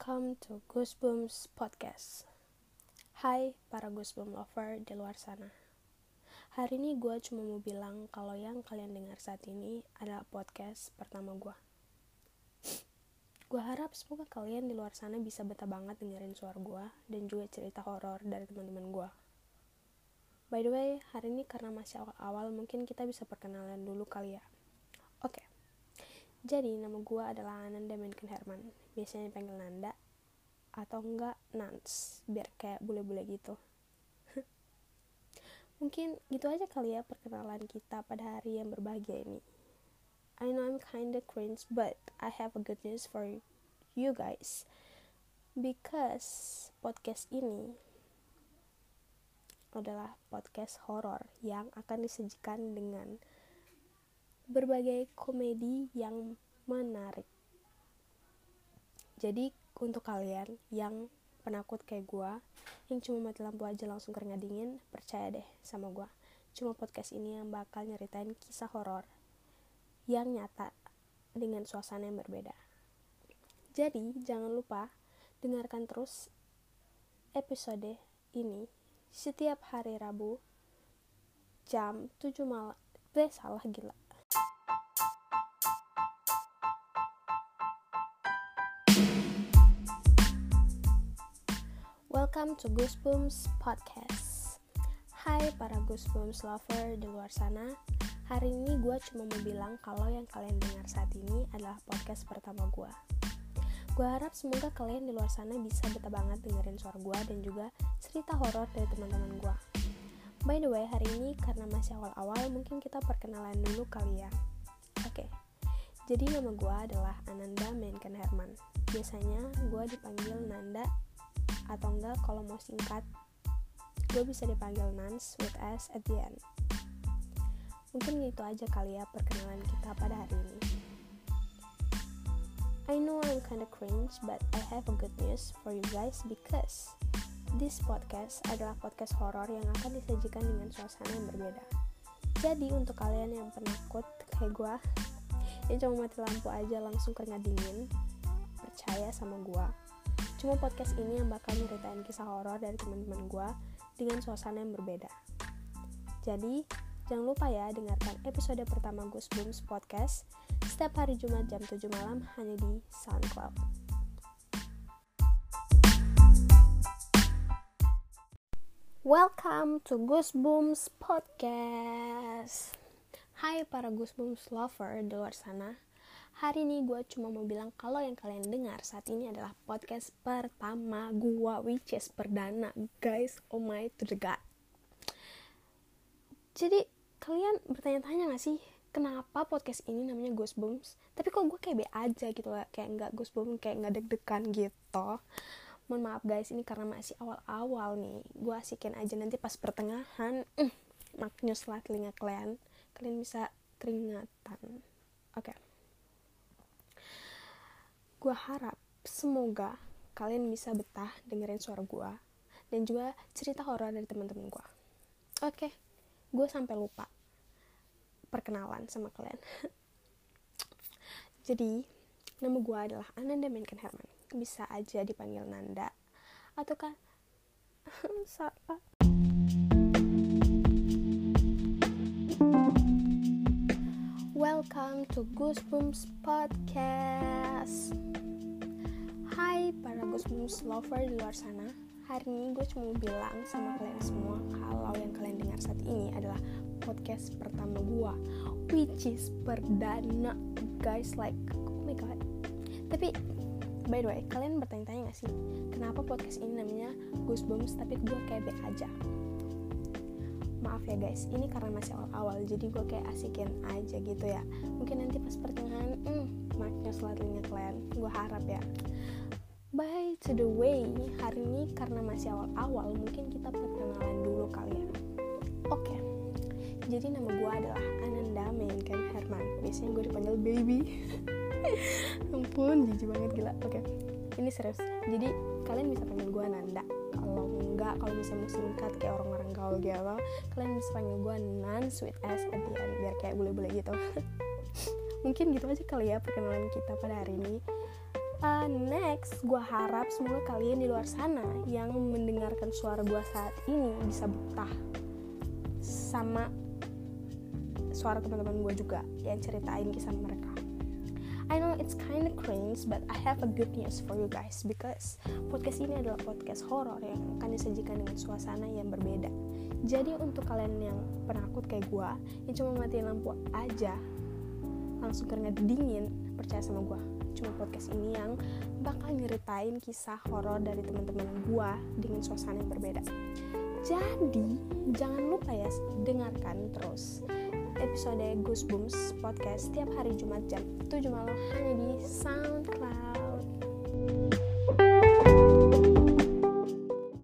Welcome to Goosebumps Podcast. Hai para Goosebumps lover di luar sana. Hari ini gue cuma mau bilang kalau yang kalian dengar saat ini adalah podcast pertama gue. Gue harap semoga kalian di luar sana bisa betah banget dengerin suara gue dan juga cerita horor dari teman-teman gue. By the way, hari ini karena masih awal-awal mungkin kita bisa perkenalan dulu kali ya. Oke. Jadi nama gue adalah Ananda Menken Herman. Biasanya dipanggil Nanda Atau enggak Nans Biar kayak bule-bule gitu. Mungkin gitu aja kali ya perkenalan kita pada hari yang berbahagia ini. I know I'm kinda cringe But I have a good news for you guys. Because podcast ini adalah podcast horor yang akan disajikan dengan berbagai komedi yang menarik. Jadi untuk kalian yang penakut kayak gue, yang cuma mati lampu aja langsung keringat dingin, percaya deh sama gue. Cuma podcast ini yang bakal nyeritain kisah horor yang nyata dengan suasana yang berbeda. Jadi jangan lupa dengarkan terus episode ini setiap hari Rabu jam 7 malam. Eh salah gila Welcome to Goosebumps Podcast. Hai para Goosebumps lover di luar sana. Hari ini gue cuma mau bilang kalau yang kalian dengar saat ini adalah podcast pertama gue. Gue harap semoga kalian di luar sana bisa betah banget dengerin suara gue dan juga cerita horor dari teman-teman gue. By the way, hari ini karena masih awal-awal, mungkin kita perkenalan dulu kali ya. Oke, jadi nama gue adalah Ananda Menken Herman. Biasanya gue dipanggil Nanda atau enggak kalau mau singkat gue bisa dipanggil Nans with S at the end. Mungkin gitu aja kali ya perkenalan kita pada hari ini. I know I'm kinda cringe but I have a good news for you guys because this podcast adalah podcast horor yang akan disajikan dengan suasana yang berbeda. Jadi untuk kalian yang penakut kayak gue yang cuma mati lampu aja langsung keringat dingin percaya sama gue Cuma podcast ini yang bakal nyeritain kisah horor dari teman-teman gue dengan suasana yang berbeda. Jadi, jangan lupa ya dengarkan episode pertama Goosebumps Podcast setiap hari Jumat jam 7 malam hanya di SoundCloud. Welcome to Goosebumps Podcast. Hai para Goosebumps lover di luar sana. Hari ini gue cuma mau bilang kalau yang kalian dengar saat ini adalah podcast pertama gue which is perdana. Guys oh my to the god. Jadi kalian bertanya-tanya gak sih kenapa podcast ini namanya Goosebumps? Tapi kok gue kayak be aja gitu lah kayak nggak Goosebumps kayak nggak deg-degan gitu. Mohon maaf guys ini karena masih awal-awal nih. Gue asikin aja nanti pas pertengahan. Mm, maknyus lah telinga kalian. Kalian bisa keringatan. Oke. okay gue harap semoga kalian bisa betah dengerin suara gue dan juga cerita horor dari teman-teman gue. Oke, gue sampai lupa perkenalan sama kalian. Jadi, nama gue adalah Ananda Menken Herman. Bisa aja dipanggil Nanda atau kan Welcome to Goosebumps Podcast. Hai para Goosebumps lover di luar sana. Hari ini gue cuma mau bilang sama kalian semua kalau yang kalian dengar saat ini adalah podcast pertama gue, which is perdana, guys. Like, oh my god. Tapi by the way, kalian bertanya-tanya gak sih kenapa podcast ini namanya Goosebumps tapi gue kayak aja? Maaf ya guys ini karena masih awal-awal jadi gue kayak asikin aja gitu ya. Mungkin nanti pas pertengahan hmm, maknya telinga kalian gue harap ya. By to the way hari ini karena masih awal-awal mungkin kita perkenalan dulu kali ya. Oke. Okay. jadi nama gue adalah Ananda Mainkan Herman. Biasanya gue dipanggil baby. Ampun jijik banget gila. Oke. Okay. ini serius. Jadi kalian bisa panggil gue Nanda kalau enggak kalau bisa mau singkat kayak orang-orang gaul gitu kalian bisa panggil gue Nan Sweet S at the end biar kayak bule-bule gitu. Mungkin gitu aja kali ya perkenalan kita pada hari ini. Uh, next gue harap semoga kalian di luar sana yang mendengarkan suara gue saat ini bisa betah sama suara teman-teman gue juga yang ceritain kisah mereka I know it's kind of cringe, but I have a good news for you guys because podcast ini adalah podcast horor yang akan disajikan dengan suasana yang berbeda. Jadi untuk kalian yang penakut kayak gue, yang cuma matiin lampu aja, langsung keringat dingin, percaya sama gue. Cuma podcast ini yang bakal nyeritain kisah horor dari teman-teman gue dengan suasana yang berbeda. Jadi jangan lupa ya dengarkan terus episode Goosebumps podcast setiap hari Jumat jam 7 malam hanya di SoundCloud.